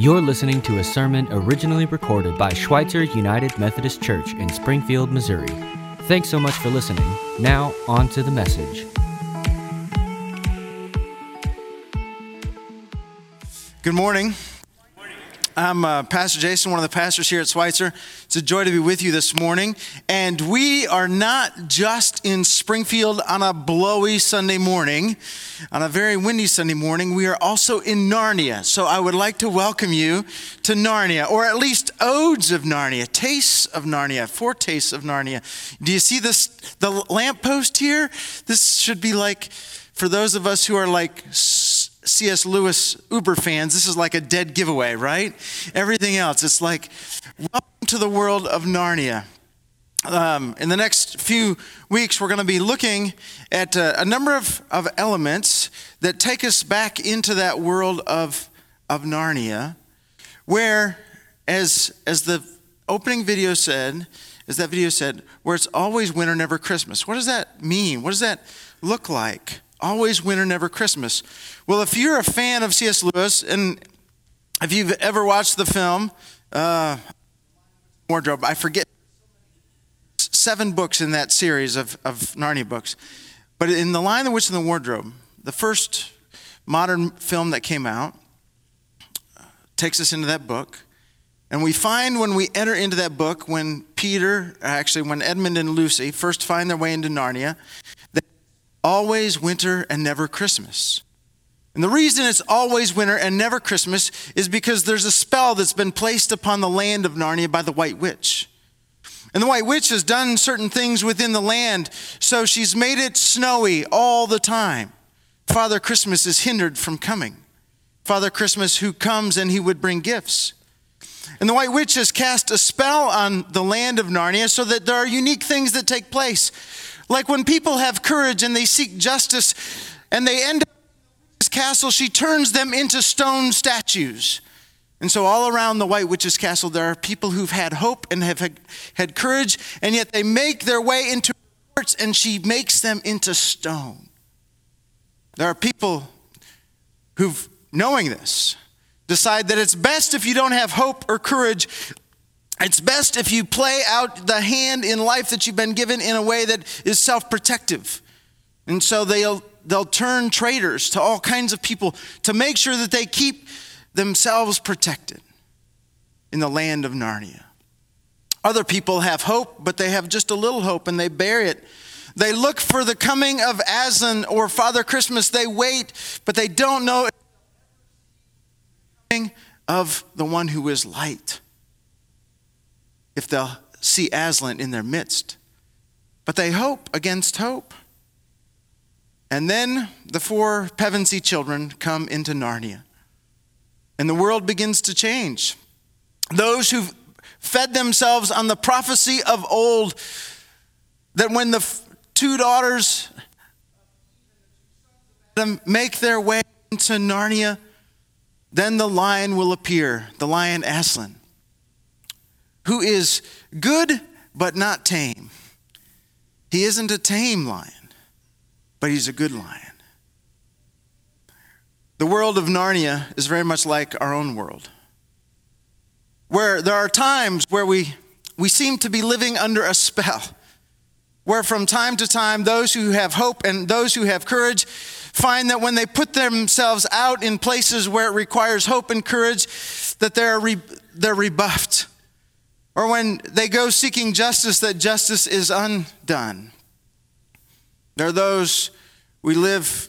You're listening to a sermon originally recorded by Schweitzer United Methodist Church in Springfield, Missouri. Thanks so much for listening. Now, on to the message. Good morning. I'm uh, Pastor Jason, one of the pastors here at Schweitzer. It's a joy to be with you this morning. And we are not just in Springfield on a blowy Sunday morning, on a very windy Sunday morning. We are also in Narnia. So I would like to welcome you to Narnia, or at least odes of Narnia, tastes of Narnia, foretastes of Narnia. Do you see this, the lamppost here? This should be like, for those of us who are like, C.S. Lewis Uber fans, this is like a dead giveaway, right? Everything else, it's like, welcome to the world of Narnia. Um, in the next few weeks, we're going to be looking at uh, a number of, of elements that take us back into that world of, of Narnia, where, as, as the opening video said, as that video said, where it's always winter, never Christmas. What does that mean? What does that look like? Always winter, never Christmas. Well, if you're a fan of C.S. Lewis, and if you've ever watched the film, uh, Wardrobe, I forget seven books in that series of, of Narnia books. But in The Lion, the Witch, and the Wardrobe, the first modern film that came out, takes us into that book. And we find when we enter into that book, when Peter, actually, when Edmund and Lucy first find their way into Narnia, always winter and never Christmas. And the reason it's always winter and never Christmas is because there's a spell that's been placed upon the land of Narnia by the White Witch. And the White Witch has done certain things within the land, so she's made it snowy all the time. Father Christmas is hindered from coming. Father Christmas, who comes and he would bring gifts. And the White Witch has cast a spell on the land of Narnia so that there are unique things that take place. Like when people have courage and they seek justice and they end up in this castle, she turns them into stone statues. And so, all around the White Witch's castle, there are people who've had hope and have had, courage, and yet they make their way into her hearts, and she makes them into stone. There are people who've, knowing this, decide that it's best if you don't have hope or courage it's best if you play out the hand in life that you've been given in a way that is self protective. And so they'll, they'll turn traitors to all kinds of people to make sure that they keep themselves protected in the land of Narnia. Other people have hope, but they have just a little hope and they bury it. They look for the coming of Aslan or Father Christmas. They wait, but they don't know of the one who is light if they'll see Aslan in their midst. But they hope against hope. And then the four Pevensie children come into Narnia. And the world begins to change. Those who fed themselves on the prophecy of old that when the two daughters make their way into Narnia, then the lion will appear, the lion Aslan who is good but not tame. He isn't a tame lion, but he's a good lion. The world of Narnia is very much like our own world, where there are times where we, we seem to be living under a spell, where from time to time those who have hope and those who have courage find that when they put themselves out in places where it requires hope and courage, that they're, re, they're rebuffed or when they go seeking justice, that justice is undone. There are those we live,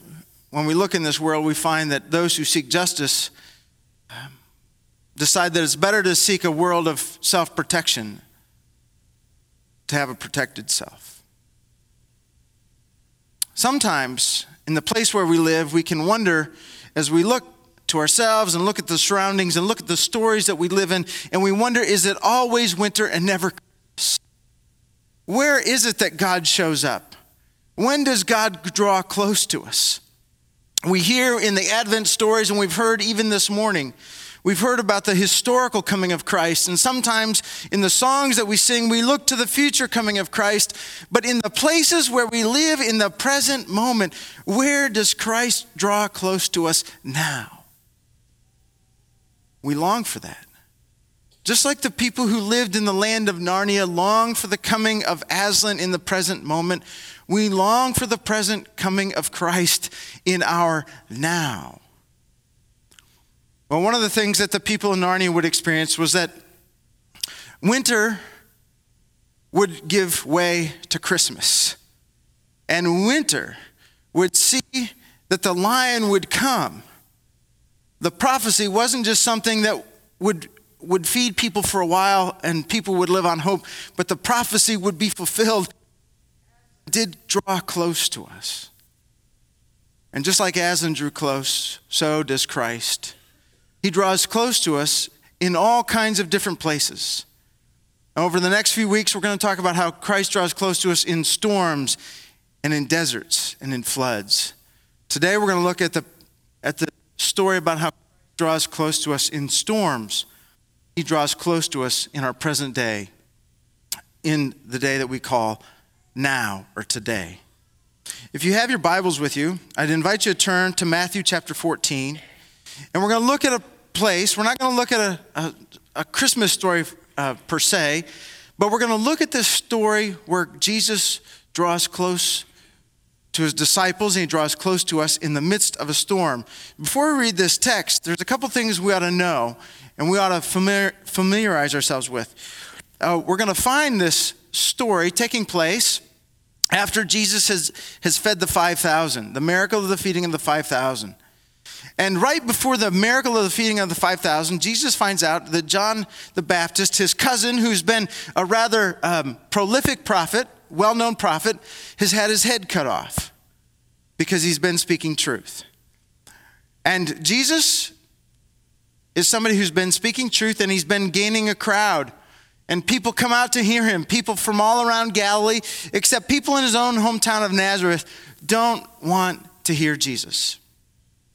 when we look in this world, we find that those who seek justice um, decide that it's better to seek a world of self protection to have a protected self. Sometimes, in the place where we live, we can wonder as we look to ourselves and look at the surroundings and look at the stories that we live in, and we wonder is it always winter and never Christmas? Where is it that God shows up? When does God draw close to us? We hear in the Advent stories, and we've heard even this morning, we've heard about the historical coming of Christ. And sometimes in the songs that we sing, we look to the future coming of Christ. But in the places where we live in the present moment, where does Christ draw close to us now? We long for that. Just like the people who lived in the land of Narnia long for the coming of Aslan in the present moment, we long for the present coming of Christ in our now. Well, one of the things that the people in Narnia would experience was that winter would give way to Christmas. And winter would see that the lion would come. The prophecy wasn't just something that would, would feed people for a while and people would live on hope, but the prophecy would be fulfilled. It did draw close to us. And just like Aslan drew close, so does Christ. He draws close to us in all kinds of different places. Over the next few weeks, we're going to talk about how Christ draws close to us in storms and in deserts and in floods. Today, we're going to look at the, at the story about how draws close to us in storms. He draws close to us in our present day, in the day that we call now or today. If you have your Bibles with you, I'd invite you to turn to Matthew chapter 14. And we're going to look at a place, we're not going to look at a, a, a Christmas story uh, per se, but we're going to look at this story where Jesus draws close to his disciples and he draws close to us in the midst of a storm. Before we read this text, there's a couple things we ought to know and we ought to familiar, familiarize ourselves with. Uh, we're going to find this story taking place after Jesus has, has fed the 5,000, the miracle of the feeding of the 5,000. And right before the miracle of the feeding of the 5,000, Jesus finds out that John the Baptist, his cousin, who's been a rather um, prolific prophet, well known prophet, has had his head cut off because he's been speaking truth. And Jesus is somebody who's been speaking truth and he's been gaining a crowd. And people come out to hear him. People from all around Galilee, except people in his own hometown of Nazareth, don't want to hear Jesus.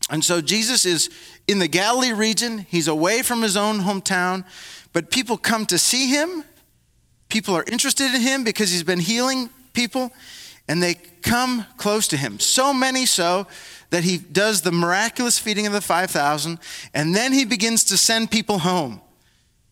And so Jesus is in the Galilee region. He's away from his own hometown, but people come to see him. People are interested in him because he's been healing people, and they come close to him. So many so that he does the miraculous feeding of the 5,000, and then he begins to send people home.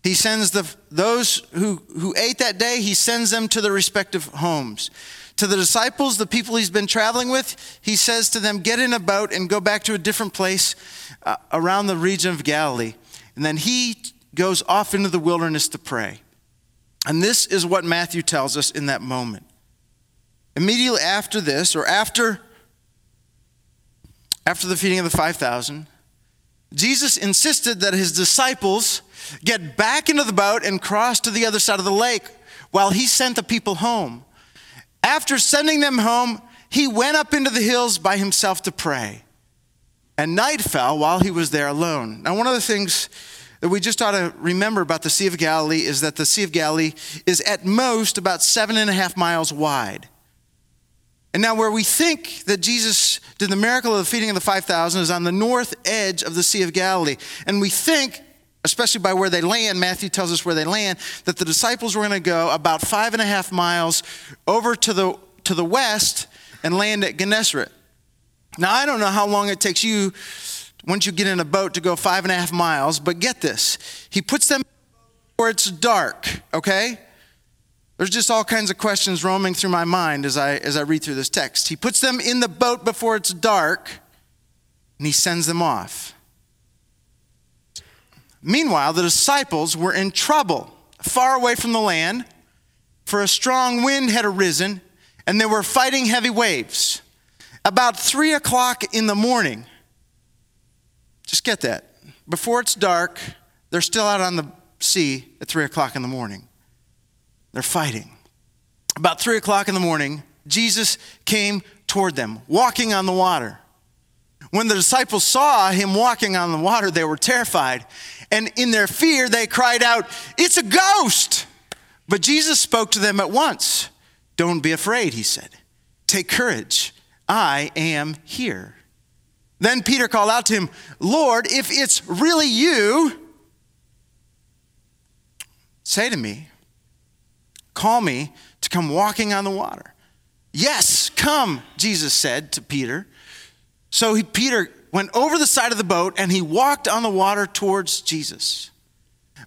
He sends the, those who, who ate that day, he sends them to their respective homes. To the disciples, the people he's been traveling with, he says to them, Get in a boat and go back to a different place uh, around the region of Galilee. And then he goes off into the wilderness to pray. And this is what Matthew tells us in that moment. Immediately after this, or after, after the feeding of the 5,000, Jesus insisted that his disciples get back into the boat and cross to the other side of the lake while he sent the people home. After sending them home, he went up into the hills by himself to pray. And night fell while he was there alone. Now, one of the things that we just ought to remember about the Sea of Galilee is that the Sea of Galilee is at most about seven and a half miles wide. And now, where we think that Jesus did the miracle of the feeding of the 5,000 is on the north edge of the Sea of Galilee. And we think especially by where they land, Matthew tells us where they land, that the disciples were going to go about five and a half miles over to the, to the west and land at Gennesaret. Now, I don't know how long it takes you once you get in a boat to go five and a half miles, but get this. He puts them where it's dark, okay? There's just all kinds of questions roaming through my mind as I, as I read through this text. He puts them in the boat before it's dark, and he sends them off. Meanwhile, the disciples were in trouble, far away from the land, for a strong wind had arisen, and they were fighting heavy waves. About three o'clock in the morning, just get that. Before it's dark, they're still out on the sea at three o'clock in the morning. They're fighting. About three o'clock in the morning, Jesus came toward them, walking on the water. When the disciples saw him walking on the water, they were terrified and in their fear, they cried out, It's a ghost! But Jesus spoke to them at once. Don't be afraid, he said. Take courage. I am here. Then Peter called out to him, Lord, if it's really you, say to me, call me to come walking on the water. Yes, come, Jesus said to Peter. So he, Peter went over the side of the boat and he walked on the water towards Jesus.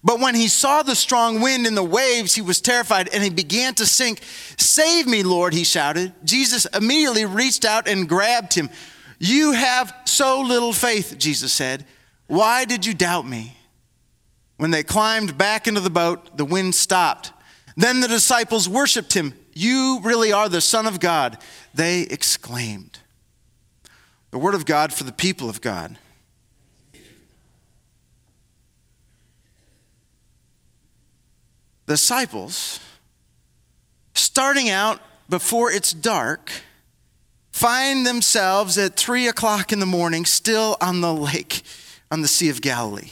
But when he saw the strong wind and the waves, he was terrified and he began to sink. Save me, Lord, he shouted. Jesus immediately reached out and grabbed him. You have so little faith, Jesus said. Why did you doubt me? When they climbed back into the boat, the wind stopped. Then the disciples worshiped him. You really are the Son of God, they exclaimed. The word of God for the people of God. Disciples, starting out before it's dark, find themselves at three o'clock in the morning still on the lake, on the Sea of Galilee,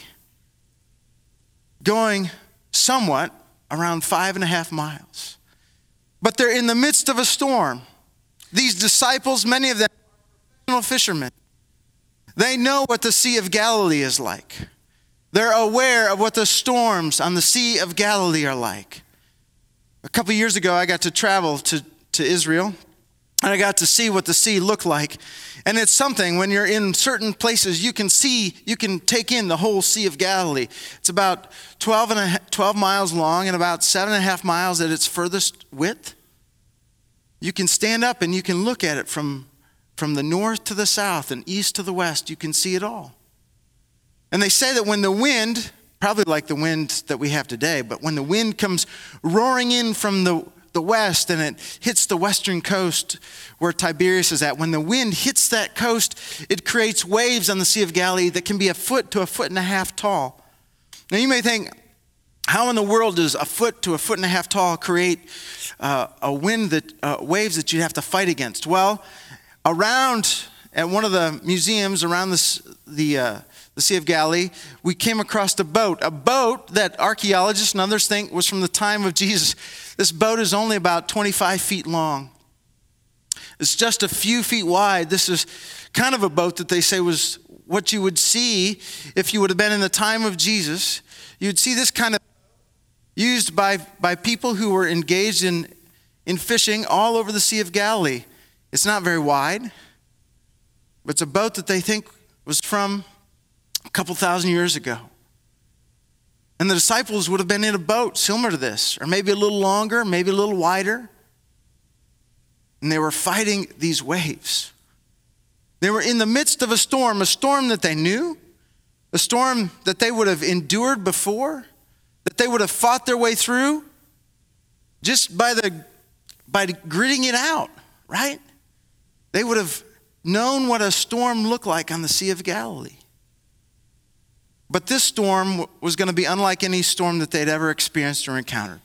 going somewhat around five and a half miles. But they're in the midst of a storm. These disciples, many of them, professional fishermen, they know what the Sea of Galilee is like. They're aware of what the storms on the Sea of Galilee are like. A couple years ago, I got to travel to, to Israel, and I got to see what the sea looked like. And it's something when you're in certain places, you can see, you can take in the whole Sea of Galilee. It's about 12, and a, 12 miles long and about seven and a half miles at its furthest width. You can stand up and you can look at it from, from the north to the south and east to the west. You can see it all. And they say that when the wind, probably like the wind that we have today, but when the wind comes roaring in from the, the west and it hits the western coast where Tiberias is at, when the wind hits that coast, it creates waves on the Sea of Galilee that can be a foot to a foot and a half tall. Now you may think, how in the world does a foot to a foot and a half tall create uh, a wind that uh, waves that you have to fight against? Well, around at one of the museums around this, the uh, the Sea of Galilee, we came across a boat, a boat that archaeologists and others think was from the time of Jesus. This boat is only about 25 feet long. It's just a few feet wide. This is kind of a boat that they say was what you would see if you would have been in the time of Jesus. You'd see this kind of used by, by people who were engaged in, in fishing all over the Sea of Galilee. It's not very wide, but it's a boat that they think was from a couple thousand years ago. And the disciples would have been in a boat similar to this, or maybe a little longer, maybe a little wider. And they were fighting these waves. They were in the midst of a storm, a storm that they knew, a storm that they would have endured before, that they would have fought their way through just by the by gritting it out, right? They would have known what a storm looked like on the Sea of Galilee. But this storm was going to be unlike any storm that they'd ever experienced or encountered.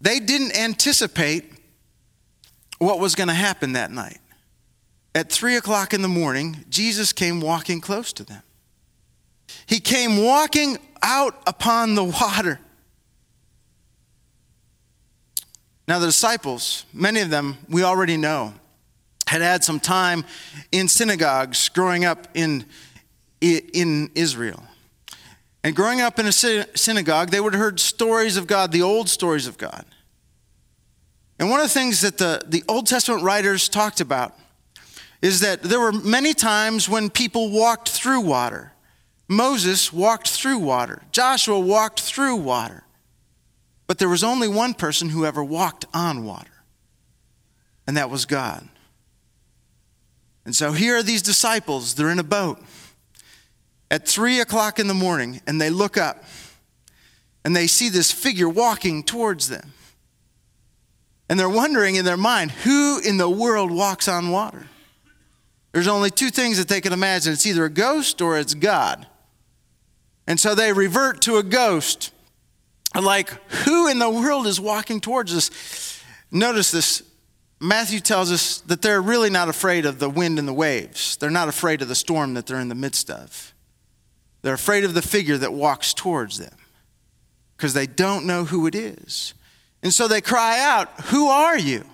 They didn't anticipate what was going to happen that night. At three o'clock in the morning, Jesus came walking close to them. He came walking out upon the water. Now, the disciples, many of them we already know, had had some time in synagogues growing up in in Israel. And growing up in a synagogue, they would have heard stories of God, the old stories of God. And one of the things that the, the Old Testament writers talked about is that there were many times when people walked through water. Moses walked through water, Joshua walked through water. But there was only one person who ever walked on water, and that was God. And so here are these disciples, they're in a boat at three o'clock in the morning and they look up and they see this figure walking towards them. And they're wondering in their mind, who in the world walks on water? There's only two things that they can imagine it's either a ghost or it's God. And so they revert to a ghost. Like, who in the world is walking towards us? Notice this. Matthew tells us that they're really not afraid of the wind and the waves. They're not afraid of the storm that they're in the midst of. They're afraid of the figure that walks towards them because they don't know who it is. And so they cry out, Who are you?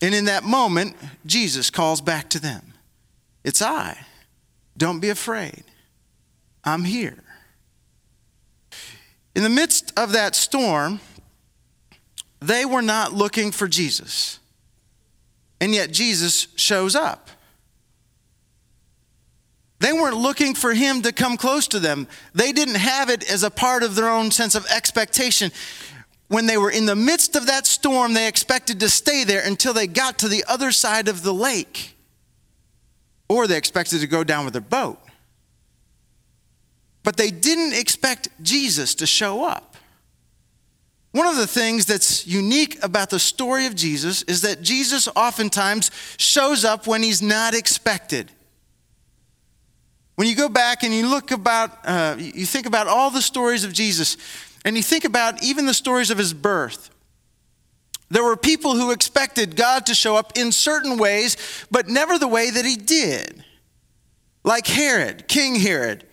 And in that moment, Jesus calls back to them It's I. Don't be afraid. I'm here. In the midst of that storm, they were not looking for Jesus. And yet Jesus shows up. They weren't looking for him to come close to them. They didn't have it as a part of their own sense of expectation. When they were in the midst of that storm, they expected to stay there until they got to the other side of the lake. Or they expected to go down with their boat. But they didn't expect Jesus to show up. One of the things that's unique about the story of Jesus is that Jesus oftentimes shows up when he's not expected. When you go back and you look about, uh, you think about all the stories of Jesus, and you think about even the stories of his birth, there were people who expected God to show up in certain ways, but never the way that he did. Like Herod, King Herod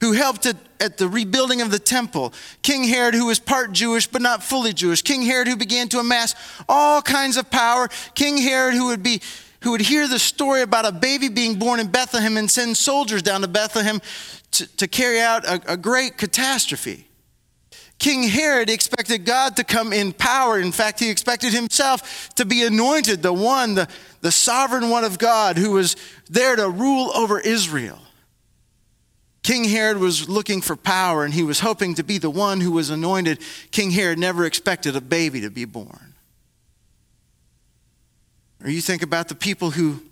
who helped at, at, the rebuilding of the temple, King Herod, who was part Jewish but not fully Jewish, King Herod, who began to amass all kinds of power, King Herod, who would be who would hear the story about a baby being born in Bethlehem and send soldiers down to Bethlehem to, to carry out a, a great catastrophe. King Herod expected God to come in power. In fact, he expected himself to be anointed, the one, the, the sovereign one of God who was there to rule over Israel. King Herod was looking for power and he was hoping to be the one who was anointed. King Herod never expected a baby to be born. Or you think about the people who,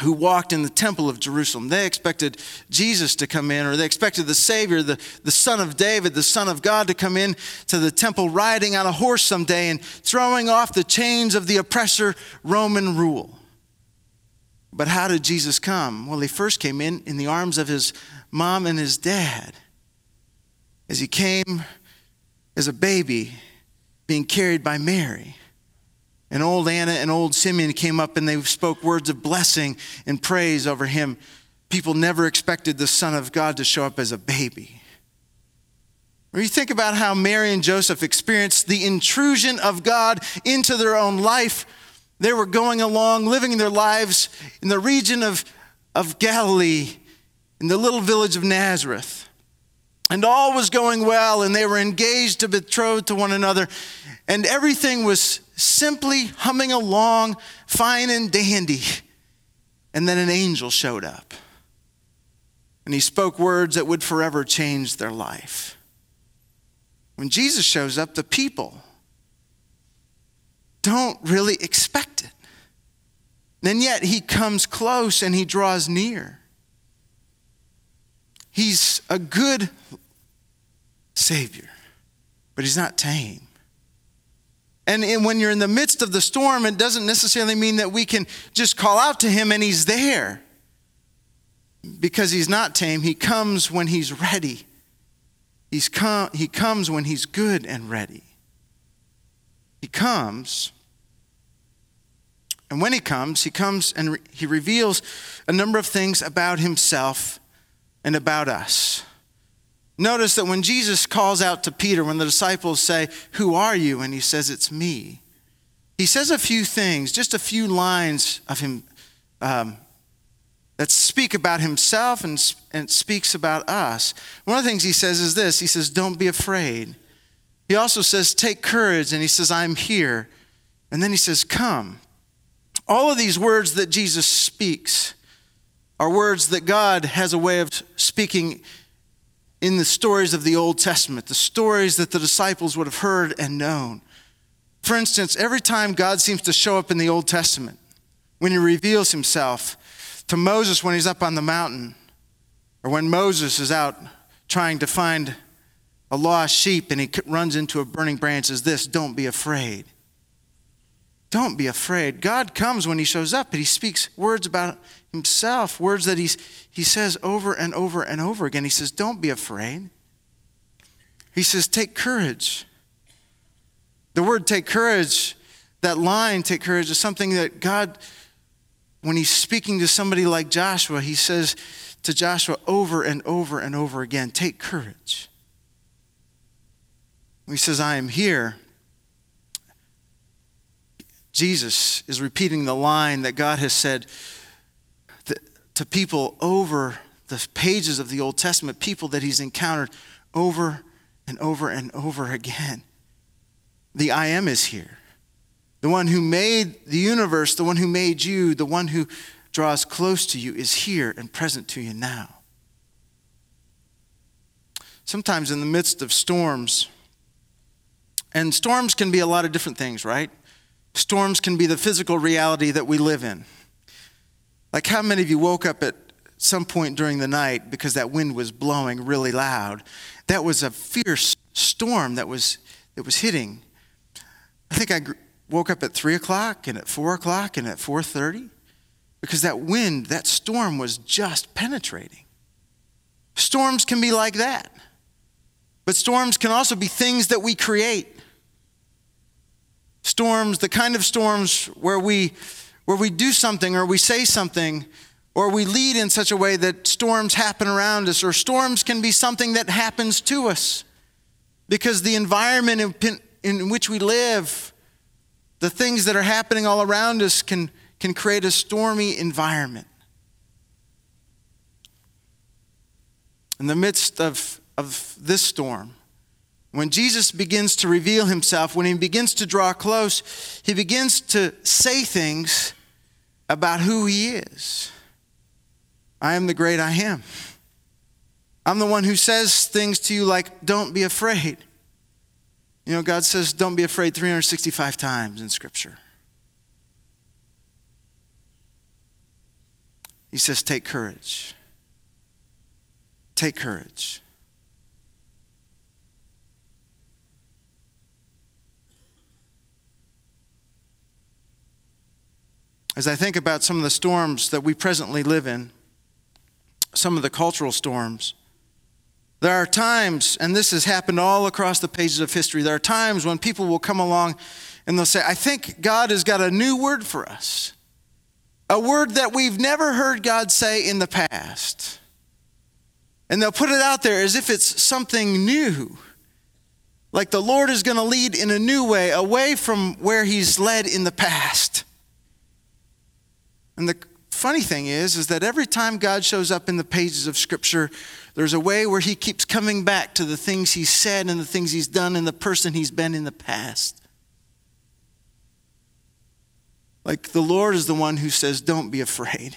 who walked in the temple of Jerusalem. They expected Jesus to come in, or they expected the Savior, the, the Son of David, the Son of God, to come in to the temple riding on a horse someday and throwing off the chains of the oppressor Roman rule. But how did Jesus come? Well, he first came in in the arms of his mom and his dad as he came as a baby being carried by Mary. And old Anna and old Simeon came up and they spoke words of blessing and praise over him. People never expected the Son of God to show up as a baby. Or you think about how Mary and Joseph experienced the intrusion of God into their own life. They were going along, living their lives in the region of, of Galilee, in the little village of Nazareth. And all was going well, and they were engaged to betrothed to one another, and everything was simply humming along, fine and dandy. And then an angel showed up, and he spoke words that would forever change their life. When Jesus shows up, the people don't really expect it. And yet he comes close and he draws near. He's a good Savior, but He's not tame. And when you're in the midst of the storm, it doesn't necessarily mean that we can just call out to Him and He's there. Because He's not tame, He comes when He's ready. He's come, he comes when He's good and ready. He comes. And when He comes, He comes and re- He reveals a number of things about Himself and about us. Notice that when Jesus calls out to Peter, when the disciples say, Who are you? and he says, It's me, he says a few things, just a few lines of him um, that speak about himself and, and speaks about us. One of the things he says is this He says, Don't be afraid. He also says, Take courage, and he says, I'm here. And then he says, Come. All of these words that Jesus speaks are words that God has a way of speaking in the stories of the Old Testament, the stories that the disciples would have heard and known. For instance, every time God seems to show up in the Old Testament, when he reveals himself to Moses when he's up on the mountain, or when Moses is out trying to find a lost sheep and he runs into a burning branch, says this Don't be afraid. Don't be afraid. God comes when he shows up but he speaks words about himself, words that he's, he says over and over and over again. He says, Don't be afraid. He says, Take courage. The word take courage, that line, take courage, is something that God, when he's speaking to somebody like Joshua, he says to Joshua over and over and over again, Take courage. He says, I am here. Jesus is repeating the line that God has said to people over the pages of the Old Testament, people that he's encountered over and over and over again. The I am is here. The one who made the universe, the one who made you, the one who draws close to you is here and present to you now. sometimes in the midst of storms. And storms can be a lot of different things, right? Storms can be the physical reality that we live in. Like, how many of you woke up at some point during the night because that wind was blowing really loud? That was a fierce storm that was, that was hitting. I think I woke up at 3 o'clock and at 4 o'clock and at 4.30 because that wind, that storm was just penetrating. Storms can be like that. But storms can also be things that we create. Storms, the kind of storms where we, where we do something or we say something or we lead in such a way that storms happen around us, or storms can be something that happens to us because the environment in, in which we live, the things that are happening all around us, can, can create a stormy environment. In the midst of of this storm. When Jesus begins to reveal himself, when he begins to draw close, he begins to say things about who he is. I am the great I am. I'm the one who says things to you like, don't be afraid. You know, God says, don't be afraid 365 times in Scripture. He says, take courage. Take courage. As I think about some of the storms that we presently live in, some of the cultural storms, there are times, and this has happened all across the pages of history, there are times when people will come along and they'll say, I think God has got a new word for us. A word that we've never heard God say in the past. And they'll put it out there as if it's something new. Like the Lord is going to lead in a new way, away from where He's led in the past. And the funny thing is is that every time God shows up in the pages of scripture, there's a way where he keeps coming back to the things he's said and the things he's done and the person he's been in the past. Like the Lord is the one who says, Don't be afraid.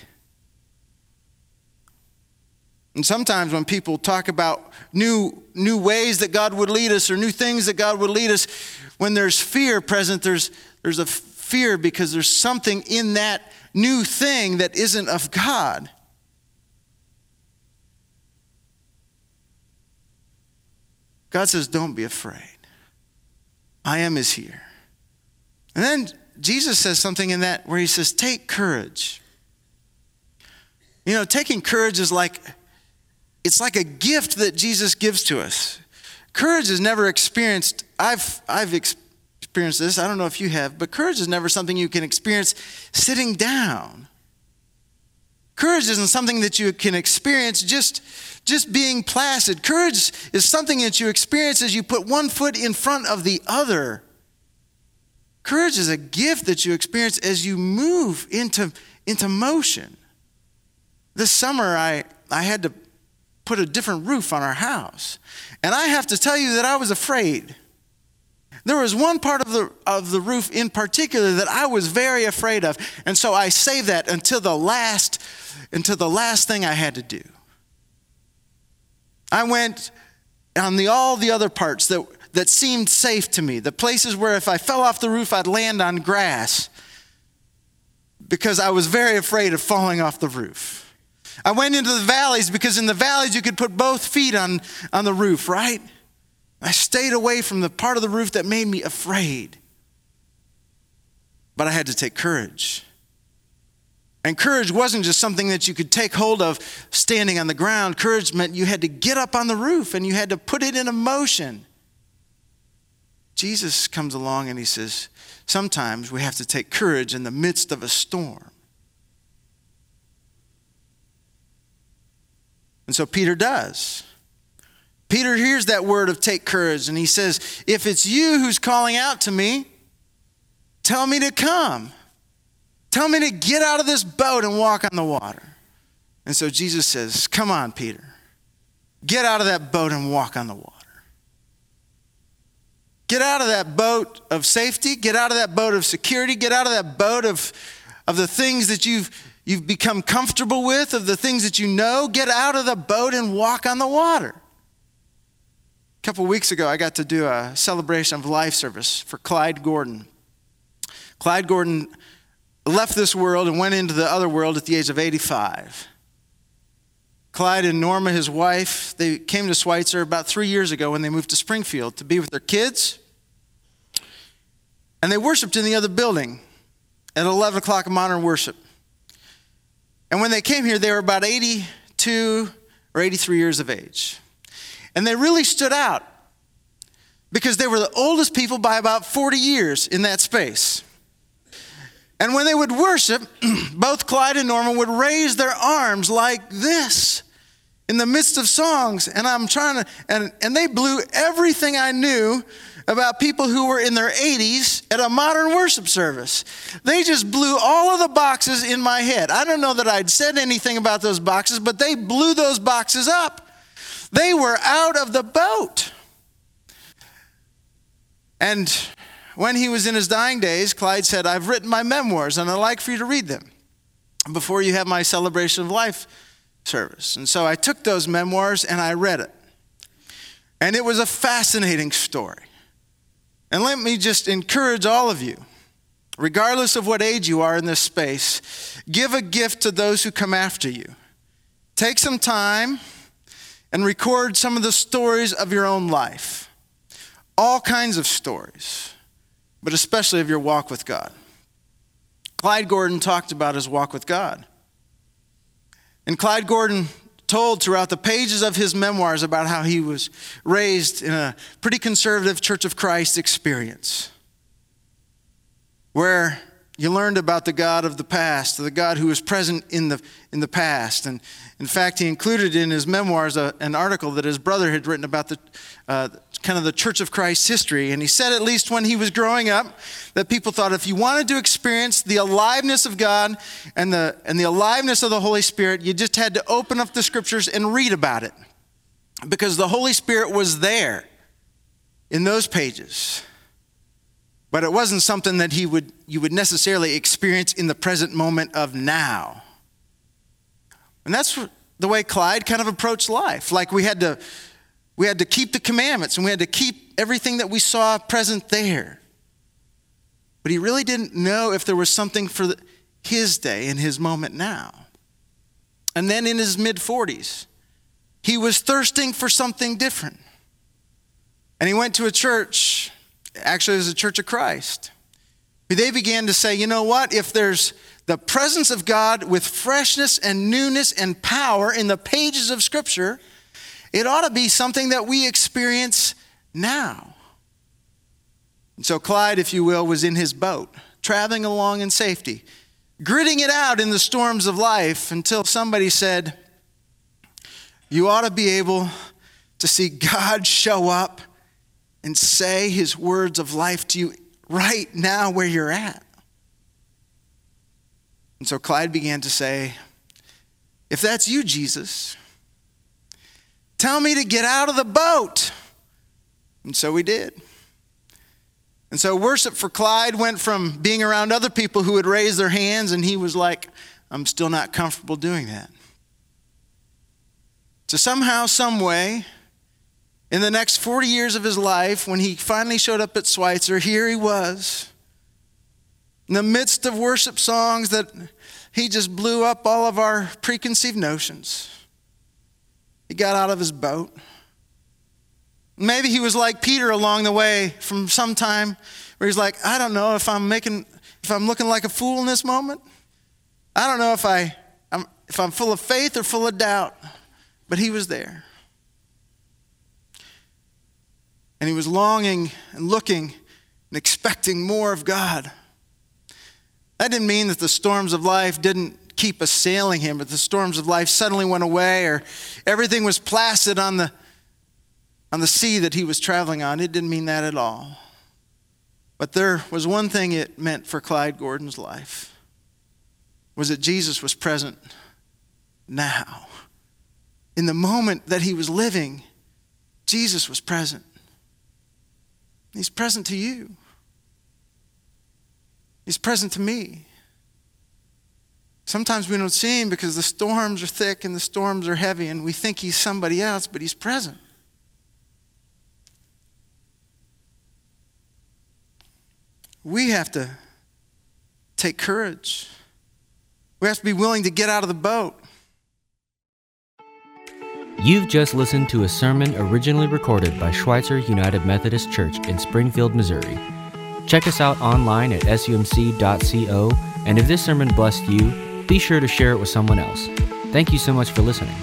And sometimes when people talk about new, new ways that God would lead us or new things that God would lead us, when there's fear present, there's, there's a fear because there's something in that new thing that isn't of God. God says, Don't be afraid. I am is here. And then Jesus says something in that where he says, Take courage. You know, taking courage is like it's like a gift that Jesus gives to us. Courage is never experienced. I've I've experienced experienced this. I don't know if you have, but courage is never something you can experience sitting down. Courage isn't something that you can experience just, just being placid. Courage is something that you experience as you put one foot in front of the other. Courage is a gift that you experience as you move into, into motion. This summer, I, I had to put a different roof on our house. And I have to tell you that I was afraid. There was one part of the, of the roof in particular that I was very afraid of. And so I saved that until the last, until the last thing I had to do. I went on the, all the other parts that, that seemed safe to me, the places where if I fell off the roof, I'd land on grass because I was very afraid of falling off the roof. I went into the valleys because in the valleys you could put both feet on, on the roof, right? I stayed away from the part of the roof that made me afraid. But I had to take courage. And courage wasn't just something that you could take hold of standing on the ground. Courage meant you had to get up on the roof and you had to put it in motion. Jesus comes along and he says, Sometimes we have to take courage in the midst of a storm. And so Peter does. Peter hears that word of take courage and he says, If it's you who's calling out to me, tell me to come. Tell me to get out of this boat and walk on the water. And so Jesus says, Come on, Peter. Get out of that boat and walk on the water. Get out of that boat of safety. Get out of that boat of security. Get out of that boat of, of the things that you've, you've become comfortable with, of the things that you know. Get out of the boat and walk on the water. A couple weeks ago, I got to do a celebration of life service for Clyde Gordon. Clyde Gordon left this world and went into the other world at the age of 85. Clyde and Norma, his wife, they came to Schweitzer about three years ago when they moved to Springfield to be with their kids. And they worshiped in the other building at 11 o'clock modern worship. And when they came here, they were about 82 or 83 years of age. And they really stood out because they were the oldest people by about 40 years in that space. And when they would worship, both Clyde and Norma would raise their arms like this in the midst of songs. And I'm trying to, and, and they blew everything I knew about people who were in their 80s at a modern worship service. They just blew all of the boxes in my head. I don't know that I'd said anything about those boxes, but they blew those boxes up. They were out of the boat. And when he was in his dying days, Clyde said, I've written my memoirs and I'd like for you to read them before you have my celebration of life service. And so I took those memoirs and I read it. And it was a fascinating story. And let me just encourage all of you, regardless of what age you are in this space, give a gift to those who come after you. Take some time and record some of the stories of your own life. All kinds of stories but especially of your walk with God. Clyde Gordon talked about his walk with God. And Clyde Gordon told throughout the pages of his memoirs about how he was raised in a pretty conservative Church of Christ experience, where you learned about the God of the past, the God who was present in the, in the past. And in fact, he included in his memoirs a, an article that his brother had written about the uh, kind of the Church of Christ history. And he said, at least when he was growing up, that people thought if you wanted to experience the aliveness of God and the, and the aliveness of the Holy Spirit, you just had to open up the scriptures and read about it because the Holy Spirit was there in those pages. But it wasn't something that he would, you would necessarily experience in the present moment of now. And that's the way Clyde kind of approached life. Like we had to, we had to keep the commandments and we had to keep everything that we saw present there. But he really didn't know if there was something for his day and his moment now. And then in his mid 40s, he was thirsting for something different. And he went to a church actually was a church of Christ. They began to say, you know what? If there's the presence of God with freshness and newness and power in the pages of Scripture, it ought to be something that we experience now. And so Clyde, if you will, was in his boat, traveling along in safety, gritting it out in the storms of life until somebody said, You ought to be able to see God show up and say his words of life to you right now where you're at. And so Clyde began to say, If that's you, Jesus, tell me to get out of the boat. And so we did. And so worship for Clyde went from being around other people who would raise their hands, and he was like, I'm still not comfortable doing that. So somehow, some way, in the next 40 years of his life, when he finally showed up at Schweitzer, here he was. In the midst of worship songs that he just blew up all of our preconceived notions. He got out of his boat. Maybe he was like Peter along the way from some time where he's like, I don't know if I'm making, if I'm looking like a fool in this moment. I don't know if I, I'm, if I'm full of faith or full of doubt. But he was there. And he was longing and looking and expecting more of God. That didn't mean that the storms of life didn't keep assailing him, but the storms of life suddenly went away or everything was placid on the, on the sea that he was traveling on. It didn't mean that at all. But there was one thing it meant for Clyde Gordon's life was that Jesus was present now. In the moment that he was living, Jesus was present. He's present to you. He's present to me. Sometimes we don't see him because the storms are thick and the storms are heavy, and we think he's somebody else, but he's present. We have to take courage. We have to be willing to get out of the boat. You've just listened to a sermon originally recorded by Schweitzer United Methodist Church in Springfield, Missouri. Check us out online at sumc.co, and if this sermon blessed you, be sure to share it with someone else. Thank you so much for listening.